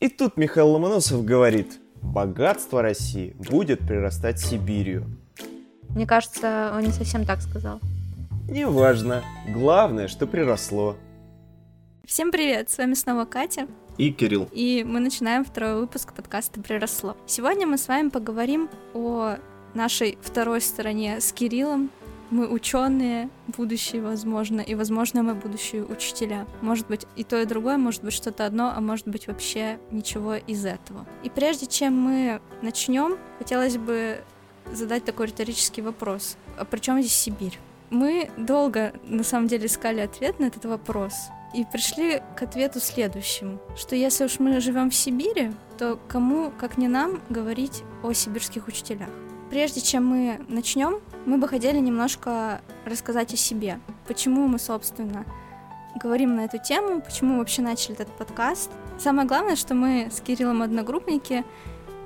И тут Михаил Ломоносов говорит, богатство России будет прирастать Сибирью. Мне кажется, он не совсем так сказал. Неважно. Главное, что приросло. Всем привет, с вами снова Катя. И Кирилл. И мы начинаем второй выпуск подкаста «Приросло». Сегодня мы с вами поговорим о нашей второй стороне с Кириллом, мы ученые, будущие, возможно, и, возможно, мы будущие учителя. Может быть, и то, и другое, может быть, что-то одно, а может быть, вообще ничего из этого. И прежде чем мы начнем, хотелось бы задать такой риторический вопрос. А при чем здесь Сибирь? Мы долго, на самом деле, искали ответ на этот вопрос. И пришли к ответу следующему, что если уж мы живем в Сибири, то кому, как не нам, говорить о сибирских учителях? Прежде чем мы начнем, мы бы хотели немножко рассказать о себе. Почему мы, собственно, говорим на эту тему, почему вообще начали этот подкаст. Самое главное, что мы с Кириллом одногруппники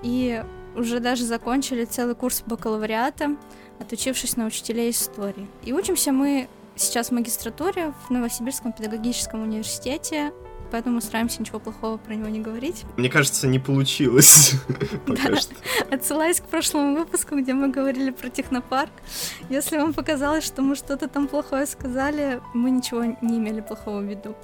и уже даже закончили целый курс бакалавриата, отучившись на учителей истории. И учимся мы сейчас в магистратуре в Новосибирском педагогическом университете поэтому стараемся ничего плохого про него не говорить. Мне кажется, не получилось пока что. Отсылаясь к прошлому выпуску, где мы говорили про технопарк, если вам показалось, что мы что-то там плохое сказали, мы ничего не имели плохого в виду.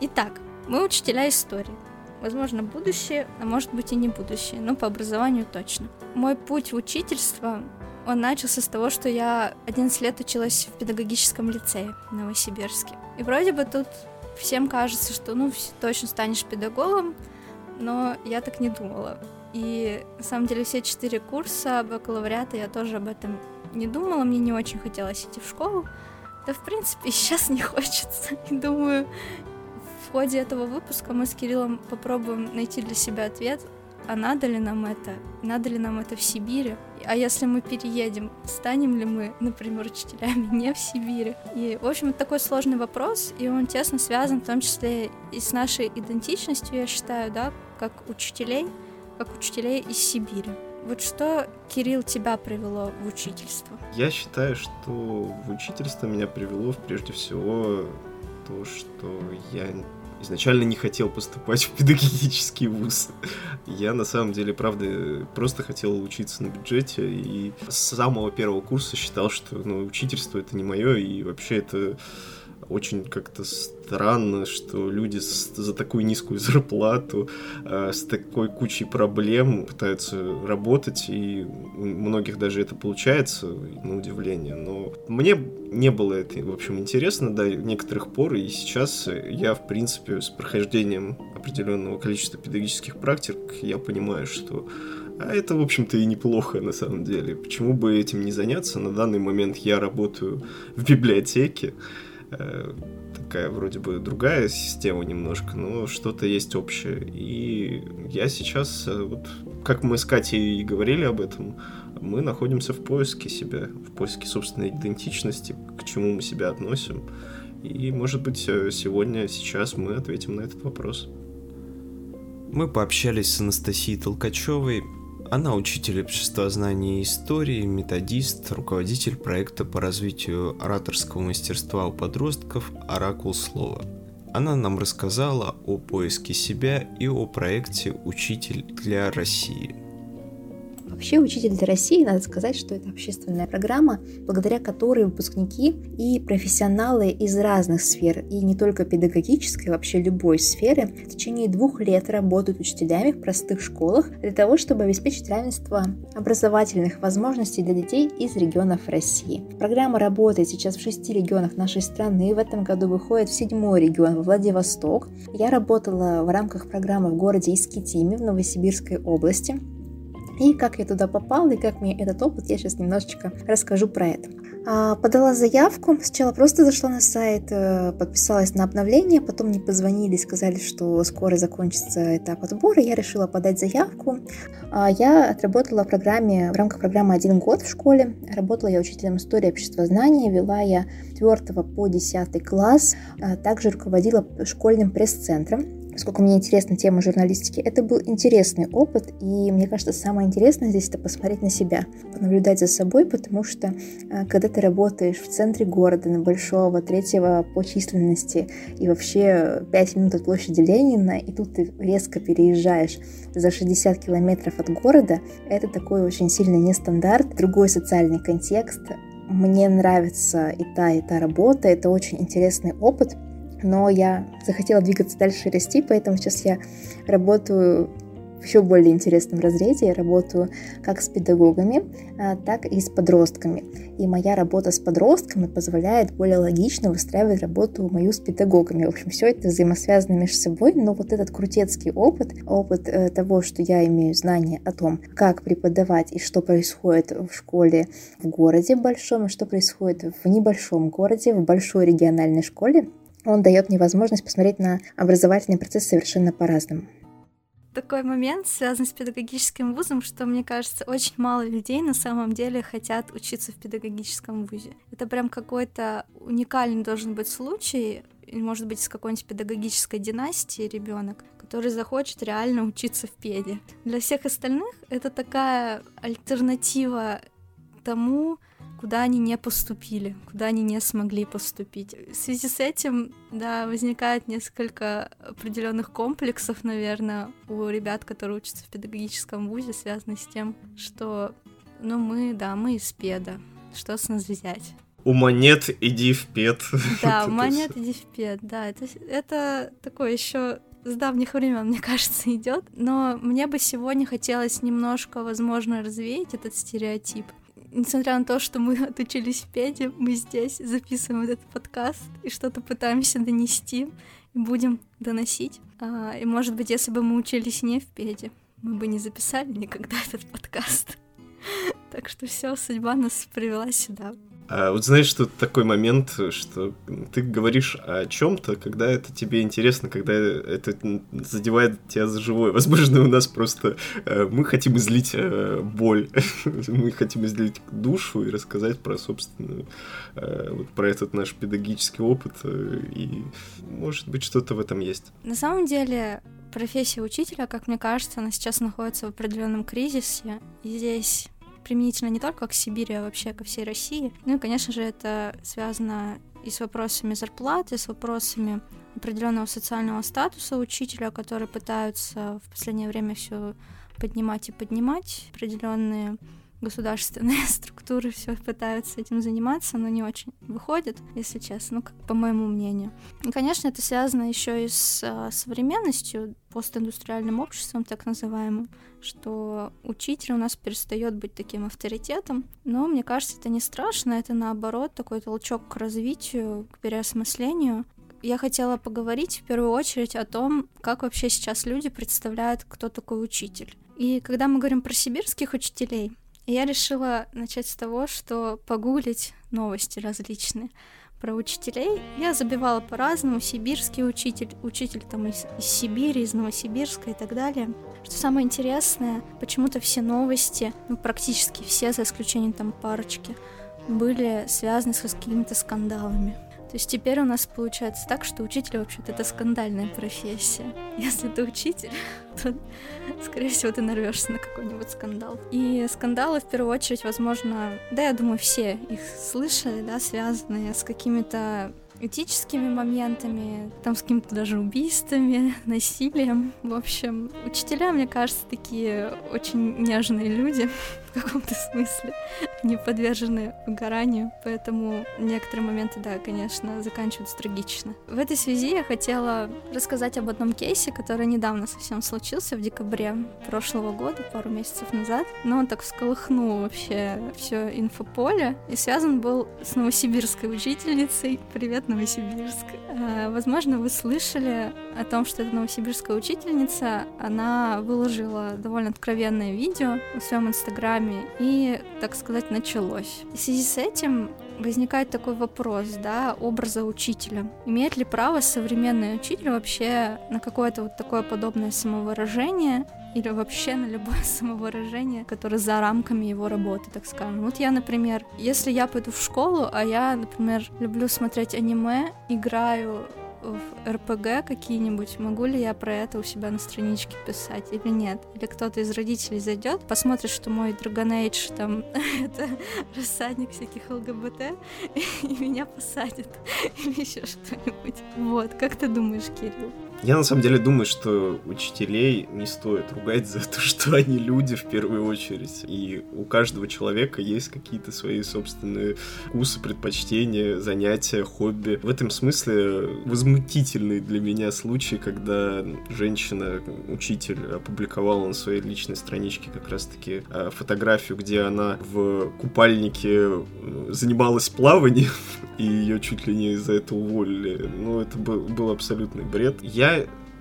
Итак, мы учителя истории. Возможно, будущее, а может быть и не будущее, но по образованию точно. Мой путь в учительство, он начался с того, что я 11 лет училась в педагогическом лицее в Новосибирске. И вроде бы тут всем кажется, что ну точно станешь педагогом, но я так не думала. И на самом деле все четыре курса бакалавриата я тоже об этом не думала, мне не очень хотелось идти в школу. Да, в принципе, сейчас не хочется. И думаю, в ходе этого выпуска мы с Кириллом попробуем найти для себя ответ, а надо ли нам это? Надо ли нам это в Сибири? А если мы переедем, станем ли мы, например, учителями не в Сибири? И, в общем, это такой сложный вопрос, и он тесно связан в том числе и с нашей идентичностью, я считаю, да, как учителей, как учителей из Сибири. Вот что, Кирилл, тебя привело в учительство? Я считаю, что в учительство меня привело прежде всего то, что я изначально не хотел поступать в педагогический вуз. Я на самом деле, правда, просто хотел учиться на бюджете и с самого первого курса считал, что ну, учительство это не мое, и вообще это очень как-то странно, что люди с, за такую низкую зарплату, э, с такой кучей проблем пытаются работать, и у многих даже это получается, на удивление. Но мне не было это, в общем, интересно до некоторых пор, и сейчас я, в принципе, с прохождением определенного количества педагогических практик, я понимаю, что а это, в общем-то, и неплохо на самом деле. Почему бы этим не заняться? На данный момент я работаю в библиотеке, такая вроде бы другая система немножко, но что-то есть общее. И я сейчас, э, вот, как мы с Катей и говорили об этом, мы находимся в поиске себя, в поиске собственной идентичности, к чему мы себя относим. И, может быть, э, сегодня, сейчас мы ответим на этот вопрос. Мы пообщались с Анастасией Толкачевой, она учитель обществознания и истории, методист, руководитель проекта по развитию ораторского мастерства у подростков «Оракул слова». Она нам рассказала о поиске себя и о проекте «Учитель для России». Вообще «Учитель для России» надо сказать, что это общественная программа, благодаря которой выпускники и профессионалы из разных сфер, и не только педагогической, вообще любой сферы, в течение двух лет работают учителями в простых школах для того, чтобы обеспечить равенство образовательных возможностей для детей из регионов России. Программа работает сейчас в шести регионах нашей страны, в этом году выходит в седьмой регион, во Владивосток. Я работала в рамках программы в городе Искитиме в Новосибирской области. И как я туда попала, и как мне этот опыт, я сейчас немножечко расскажу про это. А, подала заявку, сначала просто зашла на сайт, э, подписалась на обновление, потом мне позвонили, сказали, что скоро закончится этап отбора, я решила подать заявку. А, я отработала в программе, в рамках программы «Один год» в школе, работала я учителем истории общества знания, вела я 4 по 10 класс, а также руководила школьным пресс-центром поскольку мне интересна тема журналистики, это был интересный опыт, и мне кажется, самое интересное здесь это посмотреть на себя, понаблюдать за собой, потому что а, когда ты работаешь в центре города, на большого, третьего по численности, и вообще 5 минут от площади Ленина, и тут ты резко переезжаешь за 60 километров от города, это такой очень сильный нестандарт, другой социальный контекст, мне нравится и та, и та работа, это очень интересный опыт, но я захотела двигаться дальше и расти, поэтому сейчас я работаю в еще более интересном разрезе. Я работаю как с педагогами, а, так и с подростками. И моя работа с подростками позволяет более логично выстраивать работу мою с педагогами. В общем, все это взаимосвязано между собой, но вот этот крутецкий опыт, опыт э, того, что я имею знания о том, как преподавать и что происходит в школе в городе большом, и что происходит в небольшом городе, в большой региональной школе, он дает мне возможность посмотреть на образовательный процесс совершенно по-разному. Такой момент связан с педагогическим вузом, что, мне кажется, очень мало людей на самом деле хотят учиться в педагогическом вузе. Это прям какой-то уникальный должен быть случай, может быть, из какой-нибудь педагогической династии ребенок, который захочет реально учиться в педе. Для всех остальных это такая альтернатива тому, куда они не поступили, куда они не смогли поступить. В связи с этим, да, возникает несколько определенных комплексов, наверное, у ребят, которые учатся в педагогическом вузе, связанных с тем, что, ну, мы, да, мы из педа, что с нас взять? У монет иди в пед. Да, у монет иди в пед, да. Это, это такое еще с давних времен, мне кажется, идет. Но мне бы сегодня хотелось немножко, возможно, развеять этот стереотип несмотря на то, что мы отучились в педе, мы здесь записываем этот подкаст и что-то пытаемся донести, и будем доносить. А, и, может быть, если бы мы учились не в педе, мы бы не записали никогда этот подкаст. Так что все, судьба нас привела сюда. А вот знаешь, что такой момент, что ты говоришь о чем-то, когда это тебе интересно, когда это задевает тебя за живое. Возможно, у нас просто э, мы хотим излить э, боль, мы хотим излить душу и рассказать про собственную, э, вот про этот наш педагогический опыт, и может быть что-то в этом есть. На самом деле профессия учителя, как мне кажется, она сейчас находится в определенном кризисе, и здесь применительно не только к Сибири, а вообще ко всей России. Ну и, конечно же, это связано и с вопросами зарплаты, с вопросами определенного социального статуса учителя, которые пытаются в последнее время все поднимать и поднимать определенные государственные структуры все пытаются этим заниматься, но не очень выходит, если честно, ну, как по моему мнению. И, конечно, это связано еще и с а, современностью, постиндустриальным обществом, так называемым, что учитель у нас перестает быть таким авторитетом. Но мне кажется, это не страшно, это наоборот такой толчок к развитию, к переосмыслению. Я хотела поговорить в первую очередь о том, как вообще сейчас люди представляют, кто такой учитель. И когда мы говорим про сибирских учителей, я решила начать с того, что погуглить новости различные про учителей. Я забивала по-разному, сибирский учитель, учитель там из, из Сибири, из Новосибирска и так далее. Что самое интересное, почему-то все новости, ну практически все, за исключением там парочки, были связаны с какими-то скандалами. То есть теперь у нас получается так, что учитель вообще-то это скандальная профессия. Если ты учитель, то, скорее всего, ты нарвешься на какой-нибудь скандал. И скандалы, в первую очередь, возможно, да, я думаю, все их слышали, да, связанные с какими-то этическими моментами, там с какими-то даже убийствами, насилием. В общем, учителя, мне кажется, такие очень нежные люди каком-то смысле, не подвержены выгоранию, поэтому некоторые моменты, да, конечно, заканчиваются трагично. В этой связи я хотела рассказать об одном кейсе, который недавно совсем случился в декабре прошлого года, пару месяцев назад, но он так всколыхнул вообще все инфополе и связан был с новосибирской учительницей. Привет, Новосибирск. А, возможно, вы слышали о том, что эта новосибирская учительница, она выложила довольно откровенное видео в своем инстаграме, и, так сказать, началось. В связи с этим возникает такой вопрос, да, образа учителя. Имеет ли право современный учитель вообще на какое-то вот такое подобное самовыражение или вообще на любое самовыражение, которое за рамками его работы, так скажем. Вот я, например, если я пойду в школу, а я, например, люблю смотреть аниме, играю в РПГ какие-нибудь, могу ли я про это у себя на страничке писать или нет? Или кто-то из родителей зайдет, посмотрит, что мой Dragon Age там это рассадник всяких ЛГБТ, и меня посадят. Или еще что-нибудь. Вот, как ты думаешь, Кирилл? Я на самом деле думаю, что учителей не стоит ругать за то, что они люди в первую очередь. И у каждого человека есть какие-то свои собственные вкусы, предпочтения, занятия, хобби. В этом смысле возмутительный для меня случай, когда женщина, учитель, опубликовала на своей личной страничке как раз-таки а, фотографию, где она в купальнике занималась плаванием, и ее чуть ли не из-за этого уволили. Ну, это был, был абсолютный бред. Я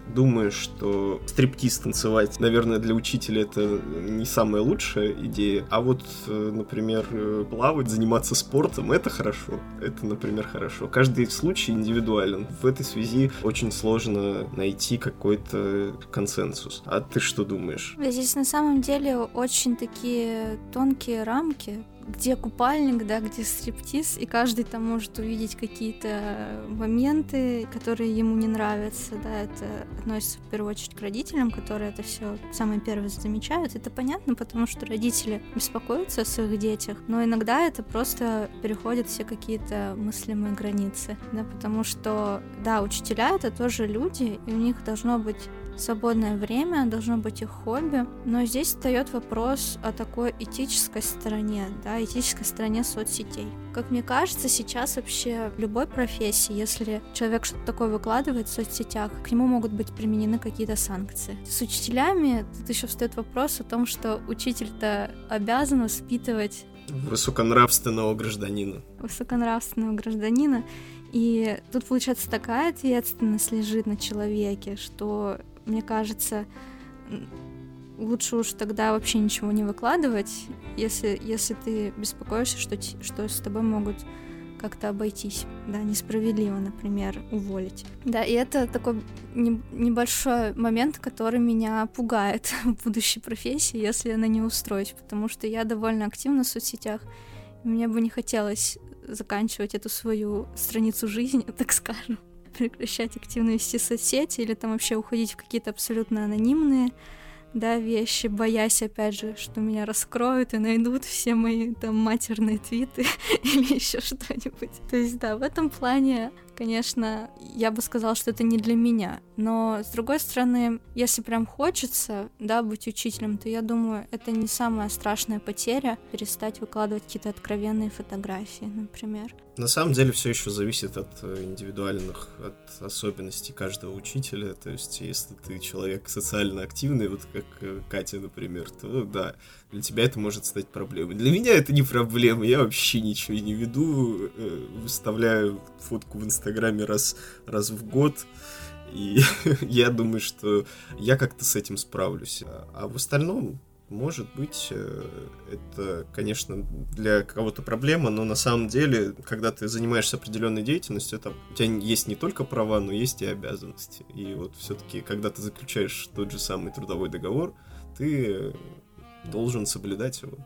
думаю, что стриптиз танцевать, наверное, для учителя это не самая лучшая идея. А вот, э, например, э, плавать, заниматься спортом, это хорошо. Это, например, хорошо. Каждый случай индивидуален. В этой связи очень сложно найти какой-то консенсус. А ты что думаешь? Здесь на самом деле очень такие тонкие рамки, где купальник, да, где стриптиз, и каждый там может увидеть какие-то моменты, которые ему не нравятся, да, это относится в первую очередь к родителям, которые это все самое первое замечают. Это понятно, потому что родители беспокоятся о своих детях, но иногда это просто переходит все какие-то мыслимые границы, да, потому что, да, учителя это тоже люди, и у них должно быть свободное время, должно быть их хобби. Но здесь встает вопрос о такой этической стороне, да, этической стороне соцсетей. Как мне кажется, сейчас вообще в любой профессии, если человек что-то такое выкладывает в соцсетях, к нему могут быть применены какие-то санкции. С учителями тут еще встает вопрос о том, что учитель-то обязан воспитывать высоконравственного гражданина. Высоконравственного гражданина. И тут, получается, такая ответственность лежит на человеке, что мне кажется, лучше уж тогда вообще ничего не выкладывать, если, если ты беспокоишься, что, что с тобой могут как-то обойтись, да, несправедливо, например, уволить. Да, и это такой не, небольшой момент, который меня пугает в будущей профессии, если она не устроить, потому что я довольно активна в соцсетях, и мне бы не хотелось заканчивать эту свою страницу жизни, так скажем прекращать активно вести соцсети или там вообще уходить в какие-то абсолютно анонимные да, вещи, боясь, опять же, что меня раскроют и найдут все мои там матерные твиты или еще что-нибудь. То есть, да, в этом плане конечно, я бы сказала, что это не для меня. Но, с другой стороны, если прям хочется, да, быть учителем, то я думаю, это не самая страшная потеря перестать выкладывать какие-то откровенные фотографии, например. На самом деле все еще зависит от э, индивидуальных, от особенностей каждого учителя. То есть, если ты человек социально активный, вот как э, Катя, например, то да, для тебя это может стать проблемой. Для меня это не проблема, я вообще ничего не веду, э, выставляю фотку в Инстаграме раз, раз в год, и я думаю, что я как-то с этим справлюсь. А в остальном, может быть, э, это, конечно, для кого-то проблема, но на самом деле, когда ты занимаешься определенной деятельностью, это, у тебя есть не только права, но есть и обязанности. И вот все-таки, когда ты заключаешь тот же самый трудовой договор, ты должен соблюдать его.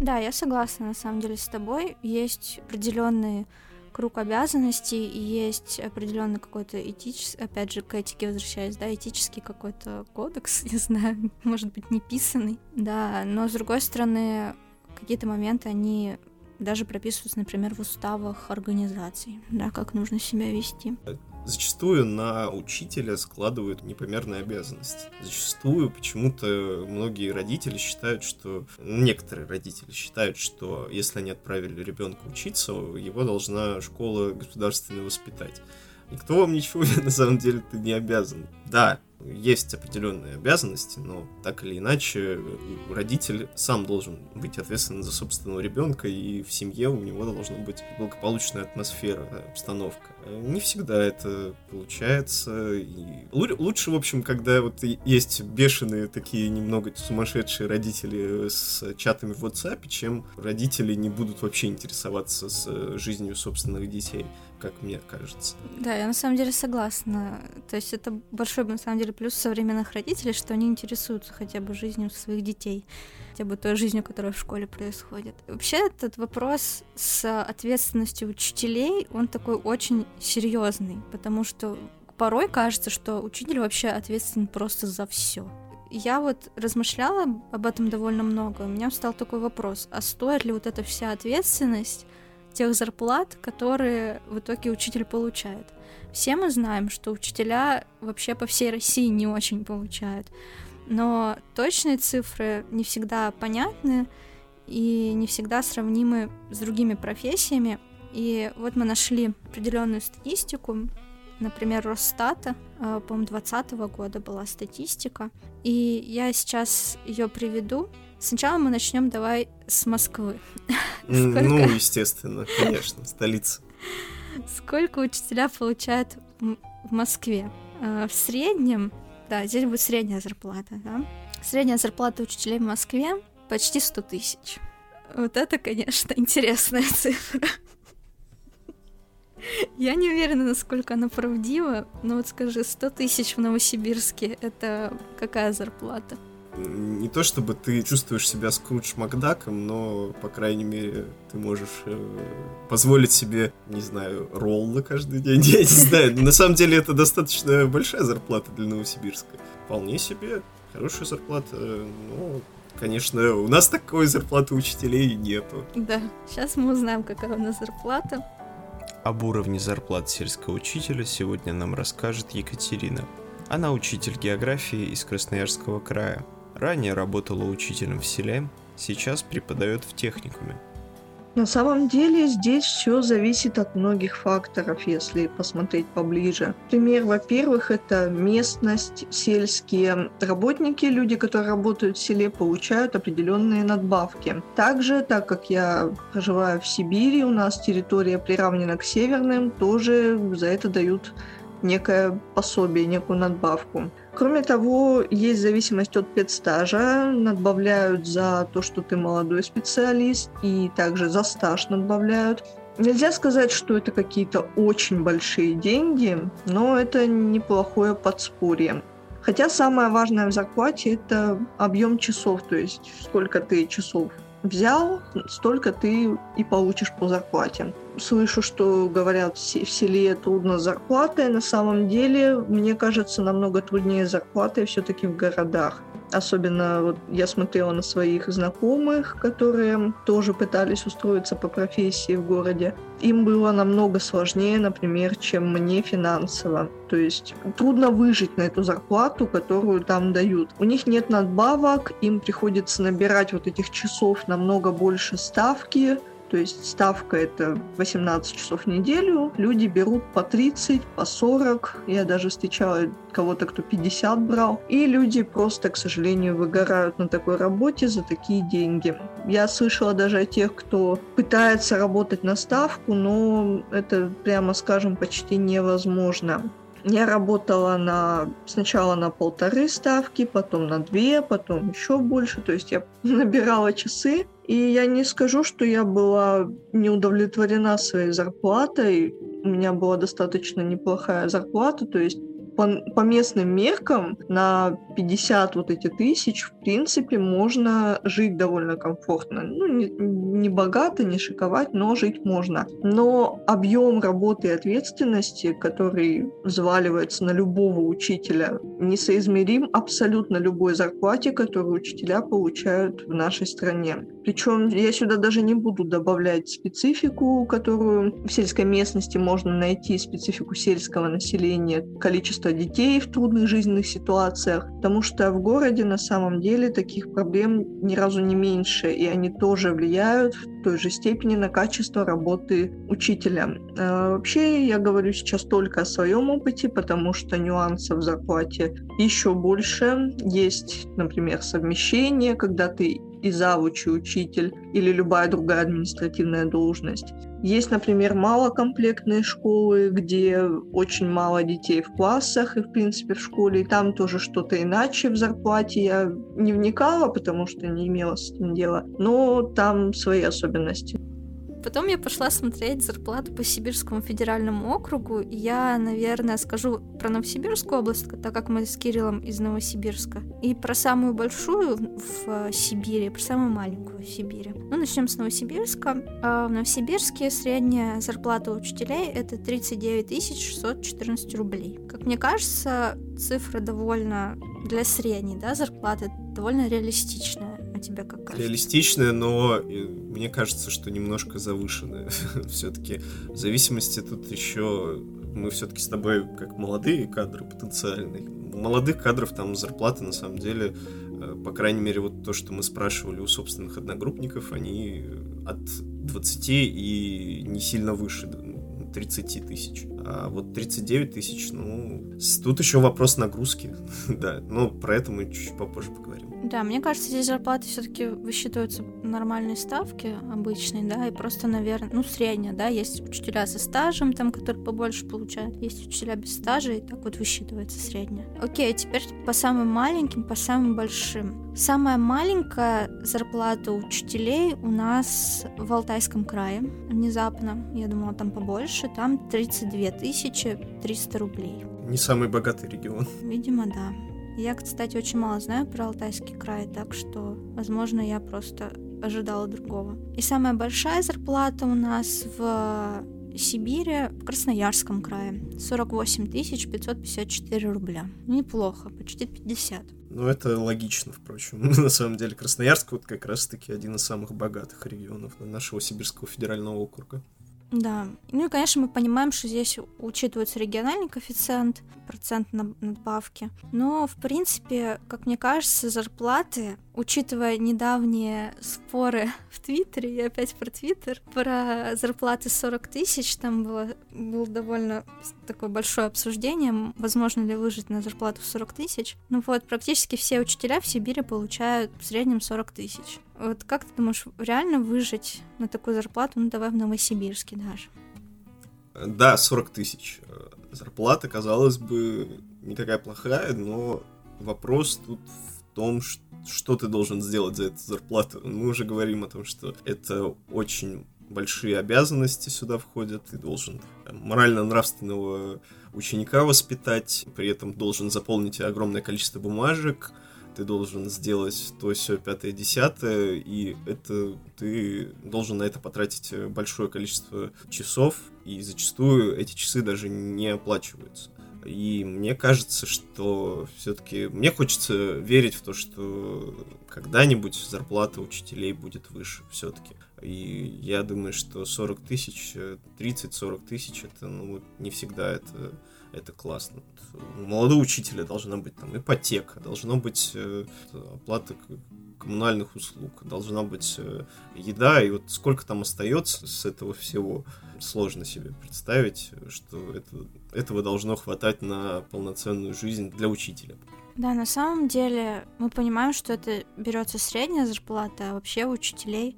Да, я согласна на самом деле с тобой. Есть определенные круг обязанностей, и есть определенный какой-то этический, опять же, к этике возвращаясь, да, этический какой-то кодекс, не знаю, может быть, не писанный, да, но с другой стороны, какие-то моменты, они даже прописываются, например, в уставах организаций, да, как нужно себя вести зачастую на учителя складывают непомерные обязанности. Зачастую почему-то многие родители считают, что... Некоторые родители считают, что если они отправили ребенка учиться, его должна школа государственная воспитать. Никто вам ничего на самом деле ты не обязан. Да, есть определенные обязанности, но так или иначе родитель сам должен быть ответственен за собственного ребенка, и в семье у него должна быть благополучная атмосфера, обстановка. Не всегда это получается. И лучше, в общем, когда вот есть бешеные такие немного сумасшедшие родители с чатами в WhatsApp, чем родители не будут вообще интересоваться с жизнью собственных детей как мне кажется. Да, я на самом деле согласна. То есть это большой, на самом деле, плюс современных родителей, что они интересуются хотя бы жизнью своих детей, хотя бы той жизнью, которая в школе происходит. Вообще этот вопрос с ответственностью учителей, он такой очень серьезный, потому что порой кажется, что учитель вообще ответственен просто за все. Я вот размышляла об этом довольно много. У меня встал такой вопрос, а стоит ли вот эта вся ответственность тех зарплат, которые в итоге учитель получает? Все мы знаем, что учителя вообще по всей России не очень получают, но точные цифры не всегда понятны и не всегда сравнимы с другими профессиями. И вот мы нашли определенную статистику, например, Росстата, э, по-моему, 2020 года была статистика, и я сейчас ее приведу. Сначала мы начнем давай с Москвы. Ну, естественно, конечно, столица. Сколько учителя получают в Москве? Э, в среднем, да, здесь будет средняя зарплата, да? Средняя зарплата учителей в Москве почти 100 тысяч. Вот это, конечно, интересная цифра. Я не уверена, насколько она правдива, но вот скажи, 100 тысяч в Новосибирске — это какая зарплата? Не то чтобы ты чувствуешь себя Скрудж Макдаком, но, по крайней мере, ты можешь э, позволить себе, не знаю, роллы каждый день. Я не знаю. На самом деле это достаточно большая зарплата для Новосибирска. Вполне себе хорошая зарплата. Но конечно, у нас такой зарплаты учителей нету. Да, сейчас мы узнаем, какая у нас зарплата. Об уровне зарплат сельского учителя сегодня нам расскажет Екатерина. Она учитель географии из Красноярского края. Ранее работала учителем в селе, сейчас преподает в техникуме. На самом деле здесь все зависит от многих факторов, если посмотреть поближе. Пример, во-первых, это местность, сельские работники, люди, которые работают в селе, получают определенные надбавки. Также, так как я проживаю в Сибири, у нас территория приравнена к северным, тоже за это дают некое пособие, некую надбавку. Кроме того, есть зависимость от педстажа. Надбавляют за то, что ты молодой специалист, и также за стаж надбавляют. Нельзя сказать, что это какие-то очень большие деньги, но это неплохое подспорье. Хотя самое важное в зарплате – это объем часов, то есть сколько ты часов взял, столько ты и получишь по зарплате. Слышу, что говорят, в селе трудно с зарплатой. На самом деле, мне кажется, намного труднее с зарплатой все-таки в городах. Особенно вот я смотрела на своих знакомых, которые тоже пытались устроиться по профессии в городе. Им было намного сложнее, например, чем мне финансово. То есть трудно выжить на эту зарплату, которую там дают. У них нет надбавок, им приходится набирать вот этих часов намного больше ставки, то есть ставка это 18 часов в неделю, люди берут по 30, по 40, я даже встречала кого-то, кто 50 брал, и люди просто, к сожалению, выгорают на такой работе за такие деньги. Я слышала даже о тех, кто пытается работать на ставку, но это, прямо скажем, почти невозможно. Я работала на сначала на полторы ставки, потом на две, потом еще больше. То есть я набирала часы, и я не скажу, что я была не удовлетворена своей зарплатой. У меня была достаточно неплохая зарплата, то есть по, по местным меркам на 50 вот эти тысяч, в принципе, можно жить довольно комфортно. Ну, не, не богато, не шиковать, но жить можно. Но объем работы и ответственности, который взваливается на любого учителя, несоизмерим абсолютно любой зарплате, которую учителя получают в нашей стране. Причем я сюда даже не буду добавлять специфику, которую в сельской местности можно найти, специфику сельского населения, количество количество детей в трудных жизненных ситуациях, потому что в городе на самом деле таких проблем ни разу не меньше, и они тоже влияют в той же степени на качество работы учителя. А, вообще я говорю сейчас только о своем опыте, потому что нюансов в зарплате еще больше. Есть, например, совмещение, когда ты и завуч, и учитель, или любая другая административная должность. Есть, например, малокомплектные школы, где очень мало детей в классах и, в принципе, в школе, и там тоже что-то иначе в зарплате. Я не вникала, потому что не имела с этим дела, но там свои особенности. Потом я пошла смотреть зарплату по Сибирскому федеральному округу. Я, наверное, скажу про Новосибирскую область, так как мы с Кириллом из Новосибирска. И про самую большую в Сибири, про самую маленькую в Сибири. Ну, начнем с Новосибирска. А в Новосибирске средняя зарплата учителей это 39 614 рублей. Как мне кажется, цифра довольно для средней да, зарплаты довольно реалистичная. А тебе как кажется? Реалистичная, но э, мне кажется, что немножко завышенная. все-таки в зависимости тут еще мы все-таки с тобой как молодые кадры потенциальные. У молодых кадров там зарплаты на самом деле, э, по крайней мере, вот то, что мы спрашивали у собственных одногруппников, они от 20 и не сильно выше 30 тысяч. А вот 39 тысяч, ну, тут еще вопрос нагрузки, да, но про это мы чуть попозже поговорим. Да, мне кажется, здесь зарплаты все-таки высчитываются нормальные ставки обычные, да, и просто, наверное, ну, средняя, да, есть учителя со стажем, там, которые побольше получают, есть учителя без стажа, и так вот высчитывается средняя. Окей, теперь по самым маленьким, по самым большим. Самая маленькая зарплата учителей у нас в Алтайском крае, внезапно, я думала, там побольше, там 32 тысячи 300 рублей. Не самый богатый регион. Видимо, да. Я, кстати, очень мало знаю про Алтайский край, так что, возможно, я просто ожидала другого. И самая большая зарплата у нас в Сибири, в Красноярском крае. 48 554 рубля. Неплохо, почти 50. Ну, это логично, впрочем. На самом деле, Красноярск вот как раз-таки один из самых богатых регионов нашего Сибирского федерального округа. Да. Ну и, конечно, мы понимаем, что здесь учитывается региональный коэффициент, процент надбавки. Но, в принципе, как мне кажется, зарплаты, учитывая недавние споры в Твиттере, я опять про Твиттер, про зарплаты 40 тысяч, там было, было довольно такое большое обсуждение, возможно ли выжить на зарплату в 40 тысяч. Ну вот, практически все учителя в Сибири получают в среднем 40 тысяч. Вот как ты думаешь, реально выжить на такую зарплату, ну давай в Новосибирске даже? Да, 40 тысяч. Зарплата, казалось бы, не такая плохая, но вопрос тут в том, что ты должен сделать за эту зарплату. Мы уже говорим о том, что это очень большие обязанности сюда входят. Ты должен морально-нравственного ученика воспитать, при этом должен заполнить огромное количество бумажек, ты должен сделать то, все, пятое, десятое, и это ты должен на это потратить большое количество часов, и зачастую эти часы даже не оплачиваются. И мне кажется, что все-таки мне хочется верить в то, что когда-нибудь зарплата учителей будет выше все-таки. И я думаю, что 40 тысяч, 30-40 тысяч, это ну, не всегда это это классно. У молодого учителя должна быть там ипотека, должна быть э, оплата коммунальных услуг, должна быть э, еда, и вот сколько там остается с этого всего, сложно себе представить, что это, этого должно хватать на полноценную жизнь для учителя. Да, на самом деле мы понимаем, что это берется средняя зарплата, а вообще учителей,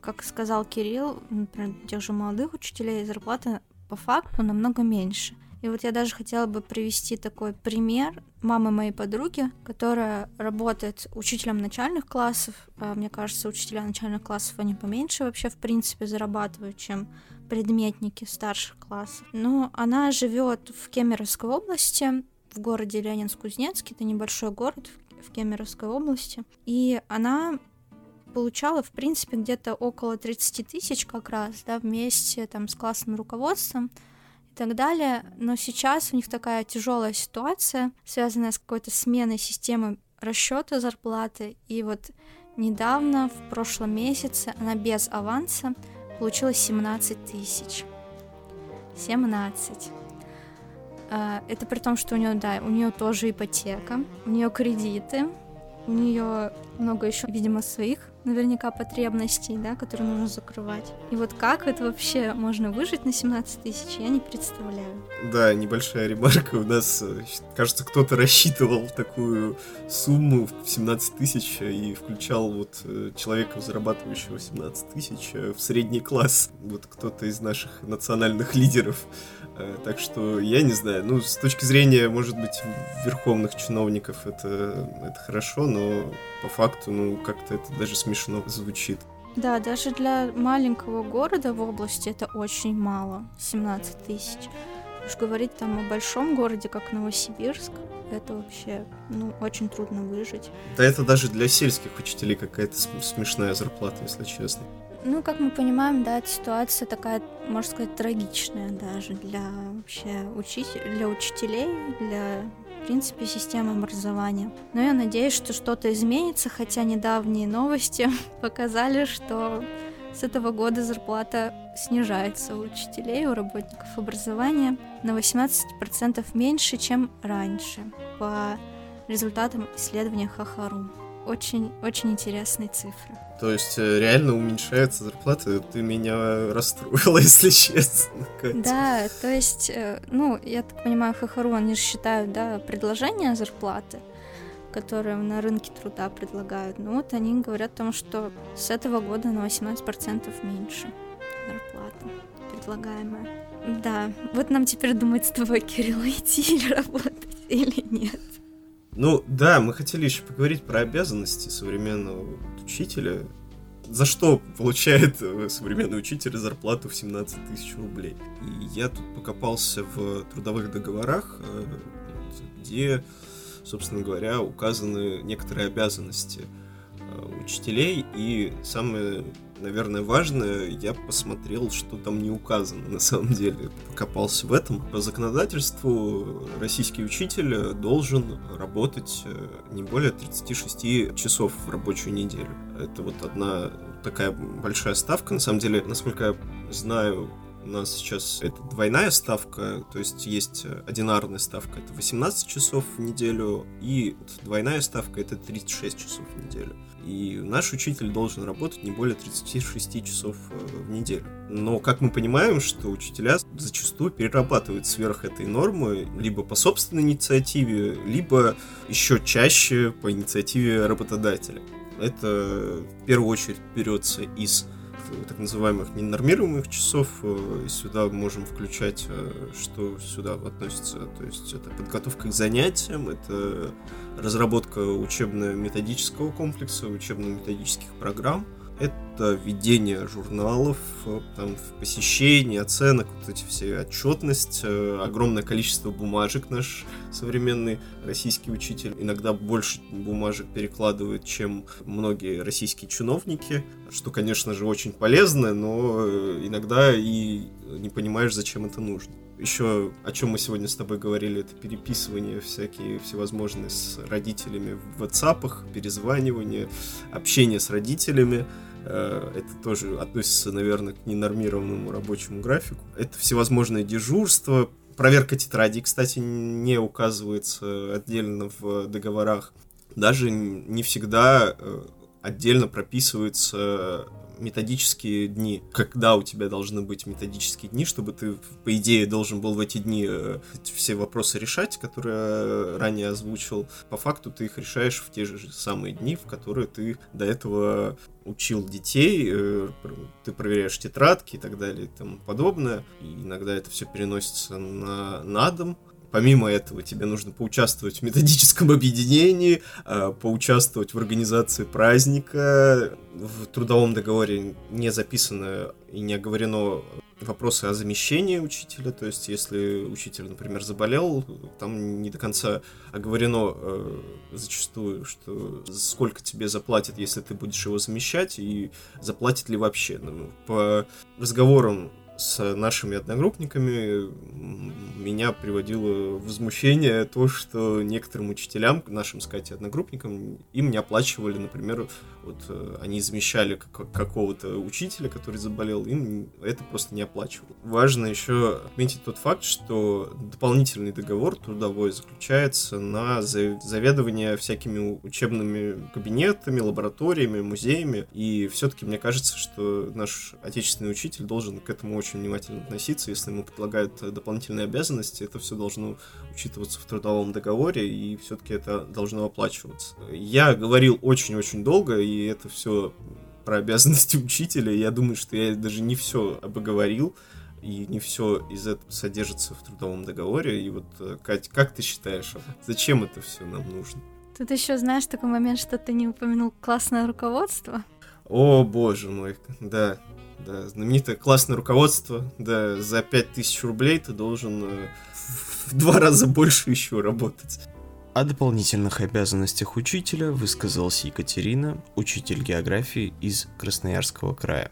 как сказал Кирилл, например, тех же молодых учителей зарплата по факту намного меньше. И вот я даже хотела бы привести такой пример мамы моей подруги, которая работает учителем начальных классов. А, мне кажется, учителя начальных классов, они поменьше вообще, в принципе, зарабатывают, чем предметники старших классов. Но она живет в Кемеровской области, в городе Ленинск-Кузнецкий, это небольшой город в Кемеровской области. И она получала, в принципе, где-то около 30 тысяч как раз, да, вместе там с классным руководством и так далее. Но сейчас у них такая тяжелая ситуация, связанная с какой-то сменой системы расчета зарплаты. И вот недавно, в прошлом месяце, она без аванса получила 17 тысяч. 17. А, это при том, что у нее, да, у нее тоже ипотека, у нее кредиты, у нее много еще, видимо, своих наверняка потребностей, да, которые нужно закрывать. И вот как это вообще можно выжить на 17 тысяч, я не представляю. Да, небольшая ремарка. У нас, э, кажется, кто-то рассчитывал такую сумму в 17 тысяч и включал вот э, человека, зарабатывающего 17 тысяч э, в средний класс. Вот кто-то из наших национальных лидеров. Так что я не знаю. Ну, с точки зрения, может быть, верховных чиновников это, это хорошо, но по факту, ну, как-то это даже смешно звучит. Да, даже для маленького города в области это очень мало, 17 тысяч. Уж говорить там о большом городе, как Новосибирск, это вообще, ну, очень трудно выжить. Да это даже для сельских учителей какая-то смешная зарплата, если честно. Ну, как мы понимаем, да, эта ситуация такая, можно сказать, трагичная даже для вообще учителей, для учителей, для принципе, системы образования. Но я надеюсь, что что-то изменится, хотя недавние новости показали, что с этого года зарплата снижается у учителей, у работников образования на 18% меньше, чем раньше, по результатам исследования Хахару. Очень-очень интересные цифры. То есть э, реально уменьшается зарплата, ты меня расстроила, если честно. Катя. Да, то есть, э, ну, я так понимаю, Хахару, они же считают, да, предложение зарплаты, которые на рынке труда предлагают. Ну вот они говорят о том, что с этого года на 18% меньше зарплата предлагаемая. Да, вот нам теперь думать с тобой, Кирилл, идти или работать, или нет. Ну да, мы хотели еще поговорить про обязанности современного учителя. За что получает э, современный учитель зарплату в 17 тысяч рублей? И я тут покопался в трудовых договорах, э, где, собственно говоря, указаны некоторые обязанности э, учителей, и самое наверное, важное, я посмотрел, что там не указано на самом деле. Покопался в этом. По законодательству российский учитель должен работать э, не более 36 часов в рабочую неделю. Это вот одна такая большая ставка. На самом деле, насколько я знаю, у нас сейчас это двойная ставка, то есть есть одинарная ставка, это 18 часов в неделю, и двойная ставка это 36 часов в неделю. И наш учитель должен работать не более 36 часов э, в неделю. Но, как мы понимаем, что учителя зачастую перерабатывают сверх этой нормы либо по собственной инициативе, либо еще чаще по инициативе работодателя. Это в первую очередь берется из так называемых ненормируемых часов. Э, и сюда можем включать, э, что сюда относится. То есть это подготовка к занятиям, это разработка учебно-методического комплекса, учебно-методических программ, это ведение журналов, э, там, посещение, оценок, вот эти все отчетность, э, огромное количество бумажек наш современный российский учитель. Иногда больше бумажек перекладывает, чем многие российские чиновники, что, конечно же, очень полезно, но э, иногда и не понимаешь, зачем это нужно. Еще о чем мы сегодня с тобой говорили, это переписывание всякие всевозможные с родителями в WhatsApp, перезванивание, общение с родителями. Э, это тоже относится, наверное, к ненормированному рабочему графику. Это всевозможные дежурства. Проверка тетрадей, кстати, не указывается отдельно в договорах. Даже не всегда э, отдельно прописывается методические дни, когда у тебя должны быть методические дни, чтобы ты, по идее, должен был в эти дни э, все вопросы решать, которые ранее озвучил. По факту ты их решаешь в те же самые дни, в которые ты до этого учил детей, э, ты проверяешь тетрадки и так далее и тому подобное. И иногда это все переносится на, на дом, Помимо этого, тебе нужно поучаствовать в методическом объединении, а, поучаствовать в организации праздника. В трудовом договоре не записано и не оговорено вопросы о замещении учителя, то есть если учитель, например, заболел, там не до конца оговорено э, зачастую, что сколько тебе заплатят, если ты будешь его замещать, и заплатит ли вообще. Ну, по разговорам с нашими одногруппниками меня приводило возмущение то, что некоторым учителям, нашим, сказать, одногруппникам, им не оплачивали, например, вот э, они замещали какого-то учителя, который заболел, им это просто не оплачивал. Важно еще отметить тот факт, что дополнительный договор трудовой заключается на заведование всякими учебными кабинетами, лабораториями, музеями, и все-таки мне кажется, что наш отечественный учитель должен к этому очень внимательно относиться. Если ему предлагают дополнительные обязанности, это все должно учитываться в трудовом договоре, и все-таки это должно оплачиваться. Я говорил очень-очень долго, и это все про обязанности учителя. Я думаю, что я даже не все обговорил, и не все из этого содержится в трудовом договоре. И вот, э, Кать, как ты считаешь, зачем это все нам нужно? Тут еще знаешь такой момент, что ты не упомянул классное руководство. О, боже мой, да, да, знаменитое классное руководство, да, за 5000 рублей ты должен э, в два раза больше еще работать. О дополнительных обязанностях учителя высказалась Екатерина, учитель географии из Красноярского края.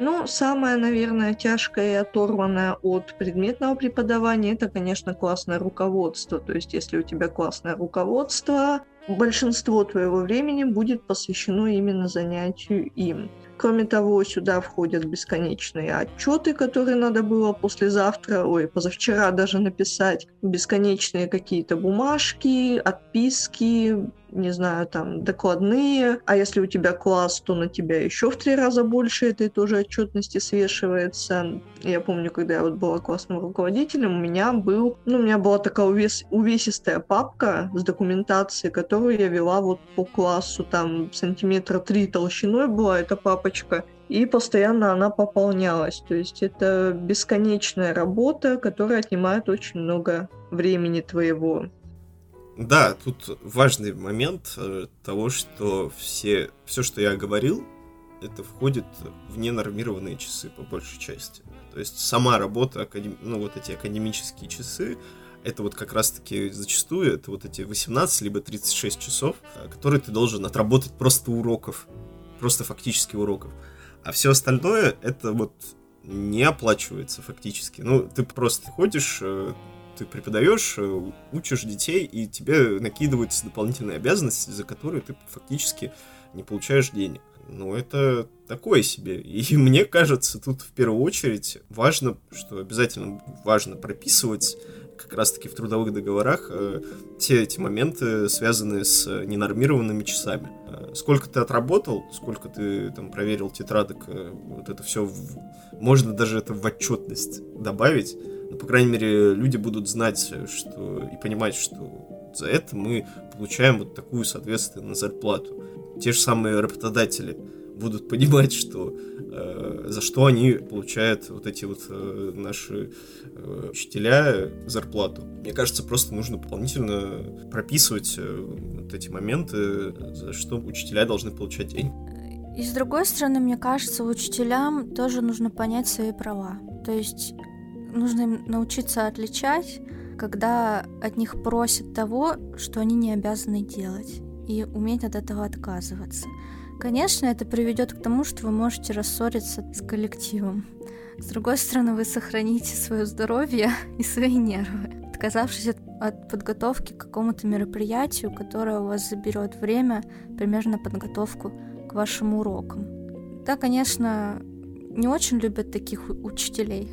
Ну, самое, наверное, тяжкое и оторванное от предметного преподавания, это, конечно, классное руководство. То есть, если у тебя классное руководство, большинство твоего времени будет посвящено именно занятию им. Кроме того, сюда входят бесконечные отчеты, которые надо было послезавтра, ой, позавчера даже написать, бесконечные какие-то бумажки, отписки, не знаю, там, докладные, а если у тебя класс, то на тебя еще в три раза больше этой тоже отчетности свешивается. Я помню, когда я вот была классным руководителем, у меня был, ну, у меня была такая увес, увесистая папка с документацией, которую я вела вот по классу, там, сантиметра три толщиной была эта папочка, и постоянно она пополнялась. То есть это бесконечная работа, которая отнимает очень много времени твоего. Да, тут важный момент э, того, что все, все, что я говорил, это входит в ненормированные часы по большей части. То есть сама работа, ну вот эти академические часы, это вот как раз-таки зачастую, это вот эти 18 либо 36 часов, э, которые ты должен отработать просто уроков, просто фактически уроков. А все остальное, это вот не оплачивается фактически. Ну, ты просто ходишь, э, ты преподаешь, э, учишь детей, и тебе накидываются дополнительные обязанности, за которые ты фактически не получаешь денег. Ну, это такое себе. И мне кажется, тут в первую очередь важно, что обязательно важно прописывать как раз-таки в трудовых договорах э, все эти моменты, связанные с ненормированными часами. Э, сколько ты отработал, сколько ты там проверил тетрадок, вот это все, в... можно даже это в отчетность добавить, ну, по крайней мере, люди будут знать что, и понимать, что за это мы получаем вот такую, соответственно, зарплату. Те же самые работодатели будут понимать, что э, за что они получают вот эти вот э, наши э, учителя зарплату. Мне кажется, просто нужно дополнительно прописывать э, вот эти моменты, за что учителя должны получать деньги. И с другой стороны, мне кажется, учителям тоже нужно понять свои права. То есть нужно им научиться отличать, когда от них просят того, что они не обязаны делать, и уметь от этого отказываться. Конечно, это приведет к тому, что вы можете рассориться с коллективом. С другой стороны, вы сохраните свое здоровье и свои нервы, отказавшись от, от подготовки к какому-то мероприятию, которое у вас заберет время, примерно подготовку к вашим урокам. Да, конечно, не очень любят таких учителей,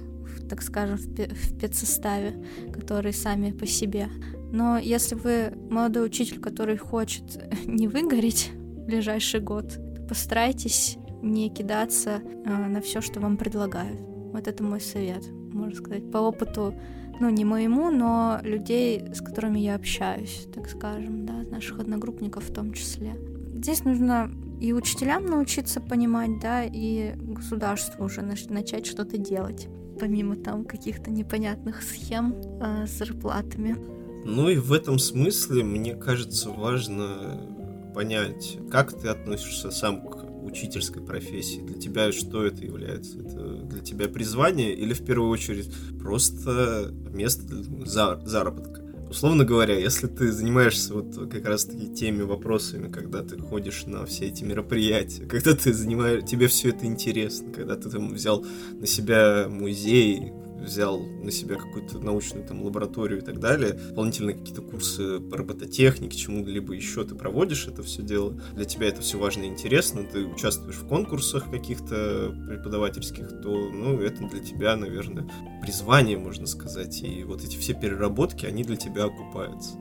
так скажем, в, в педсоставе, которые сами по себе. Но если вы молодой учитель, который хочет не выгореть в ближайший год, то постарайтесь не кидаться э, на все, что вам предлагают. Вот это мой совет, можно сказать, по опыту, ну, не моему, но людей, с которыми я общаюсь, так скажем, да, наших одногруппников в том числе. Здесь нужно и учителям научиться понимать, да, и государству уже начать что-то делать помимо там каких-то непонятных схем э, с зарплатами. Ну и в этом смысле, мне кажется, важно понять, как ты относишься сам к учительской профессии. Для тебя что это является? Это для тебя призвание или в первую очередь просто место для заработка? Условно говоря, если ты занимаешься вот как раз таки теми вопросами, когда ты ходишь на все эти мероприятия, когда ты занимаешь, тебе все это интересно, когда ты там взял на себя музей, взял на себя какую-то научную там лабораторию и так далее, дополнительные какие-то курсы по робототехнике, чему-либо еще ты проводишь это все дело, для тебя это все важно и интересно, ты участвуешь в конкурсах каких-то преподавательских, то, ну, это для тебя, наверное, призвание, можно сказать, и вот эти все переработки, они для тебя окупаются.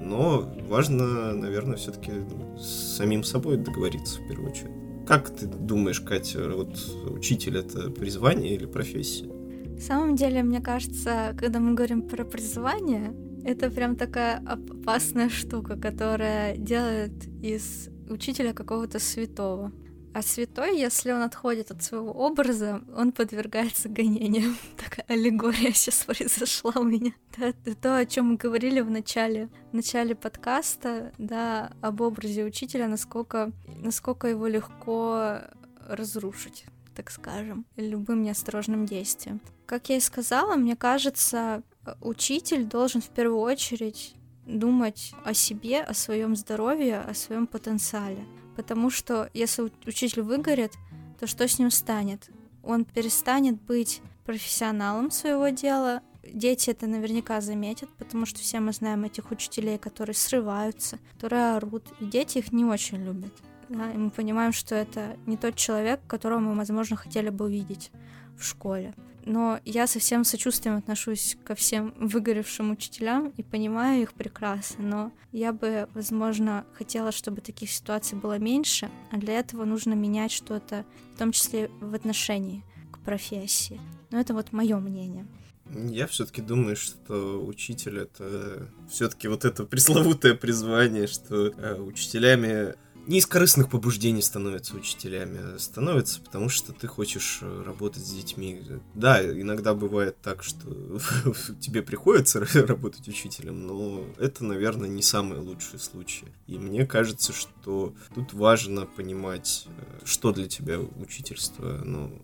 Но важно, наверное, все-таки с самим собой договориться в первую очередь. Как ты думаешь, Катя, вот учитель это призвание или профессия? На самом деле, мне кажется, когда мы говорим про образование, это прям такая опасная штука, которая делает из учителя какого-то святого. А святой, если он отходит от своего образа, он подвергается гонениям. Такая аллегория сейчас произошла у меня. Да, то, о чем мы говорили в начале, в начале подкаста, да, об образе учителя, насколько, насколько его легко разрушить так скажем, любым неосторожным действием. Как я и сказала, мне кажется, учитель должен в первую очередь думать о себе, о своем здоровье, о своем потенциале. Потому что если учитель выгорит, то что с ним станет? Он перестанет быть профессионалом своего дела. Дети это наверняка заметят, потому что все мы знаем этих учителей, которые срываются, которые орут, и дети их не очень любят. Да? И мы понимаем, что это не тот человек, которого мы, возможно, хотели бы увидеть в школе но я со всем сочувствием отношусь ко всем выгоревшим учителям и понимаю их прекрасно, но я бы, возможно, хотела, чтобы таких ситуаций было меньше, а для этого нужно менять что-то, в том числе в отношении к профессии. Но это вот мое мнение. Я все-таки думаю, что учитель это все-таки вот это пресловутое призвание, что э, учителями не из корыстных побуждений становятся учителями, становятся, потому что ты хочешь э, работать с детьми. Да, иногда бывает так, что тебе приходится работать учителем, но это, наверное, не самый лучший случай. И мне кажется, что тут важно понимать, э, что для тебя учительство, ну,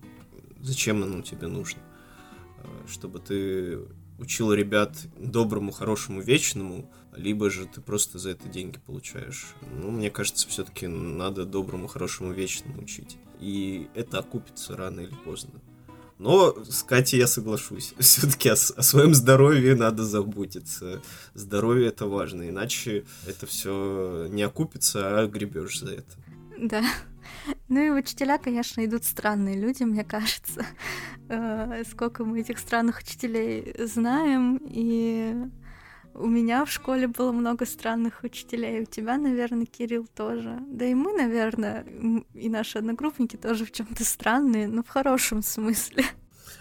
зачем оно тебе нужно. Э, чтобы ты учил ребят доброму, хорошему, вечному, либо же ты просто за это деньги получаешь. Ну, мне кажется, все-таки надо доброму, хорошему, вечному учить. И это окупится рано или поздно. Но с Катей я соглашусь. Все-таки о, о своем здоровье надо заботиться. Здоровье это важно, иначе это все не окупится, а гребешь за это. Да. Ну и учителя, конечно, идут странные люди, мне кажется. Э, сколько мы этих странных учителей знаем, и у меня в школе было много странных учителей, у тебя, наверное, Кирилл тоже. Да и мы, наверное, и наши одногруппники тоже в чем-то странные, но в хорошем смысле.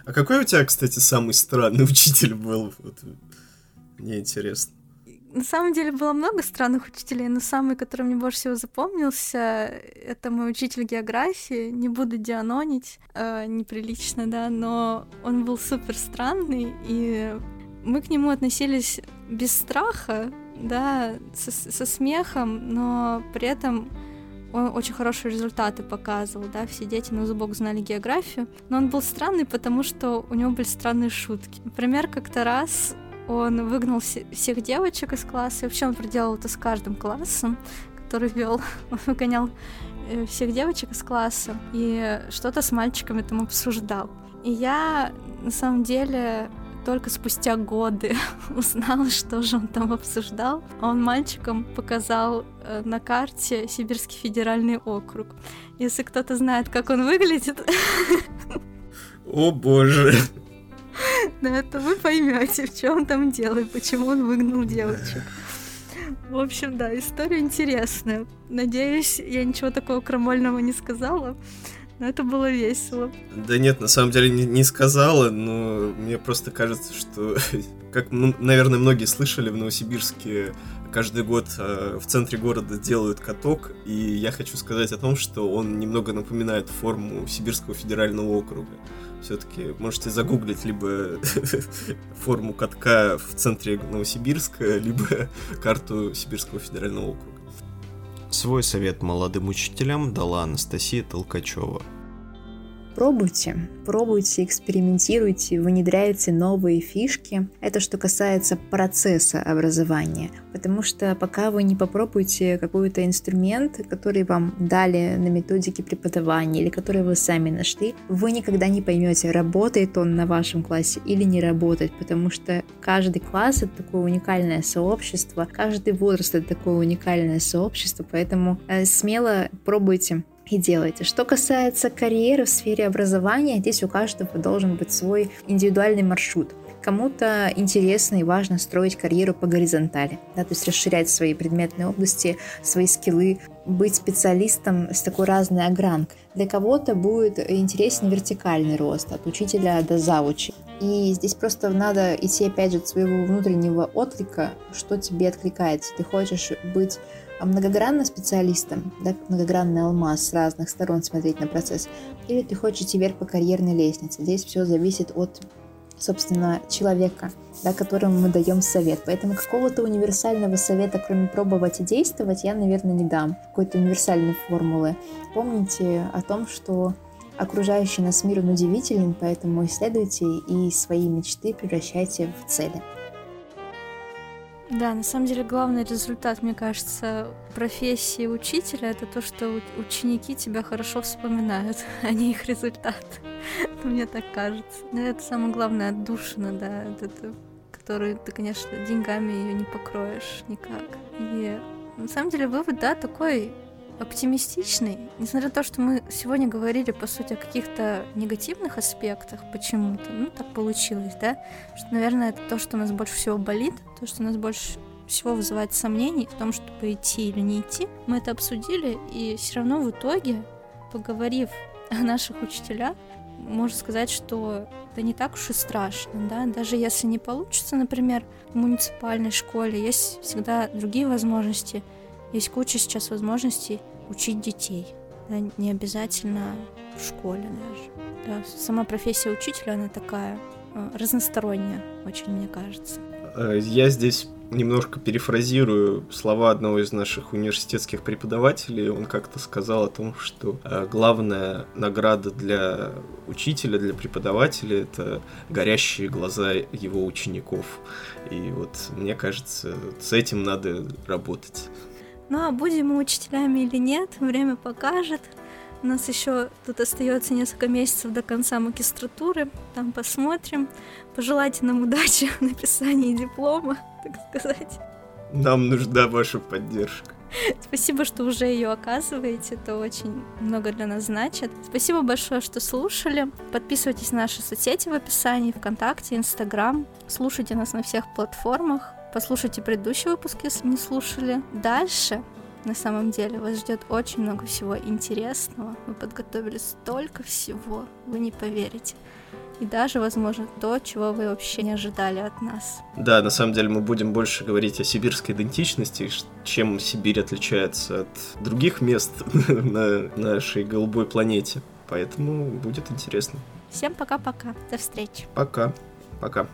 А какой у тебя, кстати, самый странный учитель был? Вот, мне интересно. На самом деле было много странных учителей, но самый, который мне больше всего запомнился, это мой учитель географии. Не буду дианонить, э, неприлично, да, но он был супер странный, и мы к нему относились без страха, да, со, со смехом, но при этом он очень хорошие результаты показывал, да, все дети на зубок знали географию, но он был странный, потому что у него были странные шутки. Например, как-то раз он выгнал всех девочек из класса, и вообще он проделал это с каждым классом, который вел, он выгонял э, всех девочек из класса и что-то с мальчиками там обсуждал. И я на самом деле только спустя годы узнала, что же он там обсуждал. Он мальчикам показал э, на карте Сибирский федеральный округ. Если кто-то знает, как он выглядит... О боже! Да, то вы поймете, в чем он там делает, почему он выгнал девочек. В общем, да, история интересная. Надеюсь, я ничего такого крамольного не сказала. Но это было весело. Да нет, на самом деле не, не сказала, но мне просто кажется, что, как, ну, наверное, многие слышали, в Новосибирске каждый год э, в центре города делают каток, и я хочу сказать о том, что он немного напоминает форму Сибирского федерального округа. Все-таки можете загуглить либо форму катка в центре Новосибирска, либо карту Сибирского федерального округа. Свой совет молодым учителям дала Анастасия Толкачева. Пробуйте, пробуйте, экспериментируйте, внедряйте новые фишки. Это что касается процесса образования. Потому что пока вы не попробуете какой-то инструмент, который вам дали на методике преподавания или который вы сами нашли, вы никогда не поймете, работает он на вашем классе или не работает, потому что каждый класс это такое уникальное сообщество, каждый возраст это такое уникальное сообщество, поэтому э, смело пробуйте и делайте. Что касается карьеры в сфере образования, здесь у каждого должен быть свой индивидуальный маршрут. Кому-то интересно и важно строить карьеру по горизонтали, да, то есть расширять свои предметные области, свои скиллы, быть специалистом с такой разной огранкой. Для кого-то будет интересен вертикальный рост от учителя до завучи. И здесь просто надо идти опять же от своего внутреннего отклика, что тебе откликается. Ты хочешь быть многогранным специалистом, да, многогранный алмаз с разных сторон смотреть на процесс, или ты хочешь идти вверх по карьерной лестнице. Здесь все зависит от собственно, человека, да, которому мы даем совет. Поэтому какого-то универсального совета, кроме пробовать и действовать, я, наверное, не дам. Какой-то универсальной формулы. Помните о том, что окружающий нас мир он удивителен, поэтому исследуйте и свои мечты превращайте в цели. Да, на самом деле главный результат, мне кажется, профессии учителя это то, что ученики тебя хорошо вспоминают, а не их результат. Мне так кажется. Это самое главное отдушина, да, это, которую ты, конечно, деньгами ее не покроешь никак. И на самом деле вывод, да, такой оптимистичный, несмотря на то, что мы сегодня говорили, по сути, о каких-то негативных аспектах почему-то, ну, так получилось, да, что, наверное, это то, что нас больше всего болит, то, что нас больше всего вызывает сомнений в том, чтобы идти или не идти. Мы это обсудили, и все равно в итоге, поговорив о наших учителях, можно сказать, что это не так уж и страшно, да, даже если не получится, например, в муниципальной школе, есть всегда другие возможности, есть куча сейчас возможностей учить детей. Да, не обязательно в школе даже. Да, сама профессия учителя, она такая э, разносторонняя, очень, мне кажется. Э, я здесь немножко перефразирую слова одного из наших университетских преподавателей. Он как-то сказал о том, что э, главная награда для учителя, для преподавателя — это горящие глаза его учеников. И вот мне кажется, с этим надо работать. Ну а будем мы учителями или нет, время покажет. У нас еще тут остается несколько месяцев до конца магистратуры. Там посмотрим. Пожелайте нам удачи в написании диплома, так сказать. Нам нужна ваша поддержка. Спасибо, что уже ее оказываете. Это очень много для нас значит. Спасибо большое, что слушали. Подписывайтесь на наши соцсети в описании, ВКонтакте, Инстаграм. Слушайте нас на всех платформах. Послушайте предыдущий выпуск, если не слушали. Дальше на самом деле вас ждет очень много всего интересного. Мы подготовили столько всего, вы не поверите. И даже, возможно, то, чего вы вообще не ожидали от нас. Да, на самом деле мы будем больше говорить о сибирской идентичности, чем Сибирь отличается от других мест на нашей голубой планете. Поэтому будет интересно. Всем пока-пока. До встречи. Пока. Пока.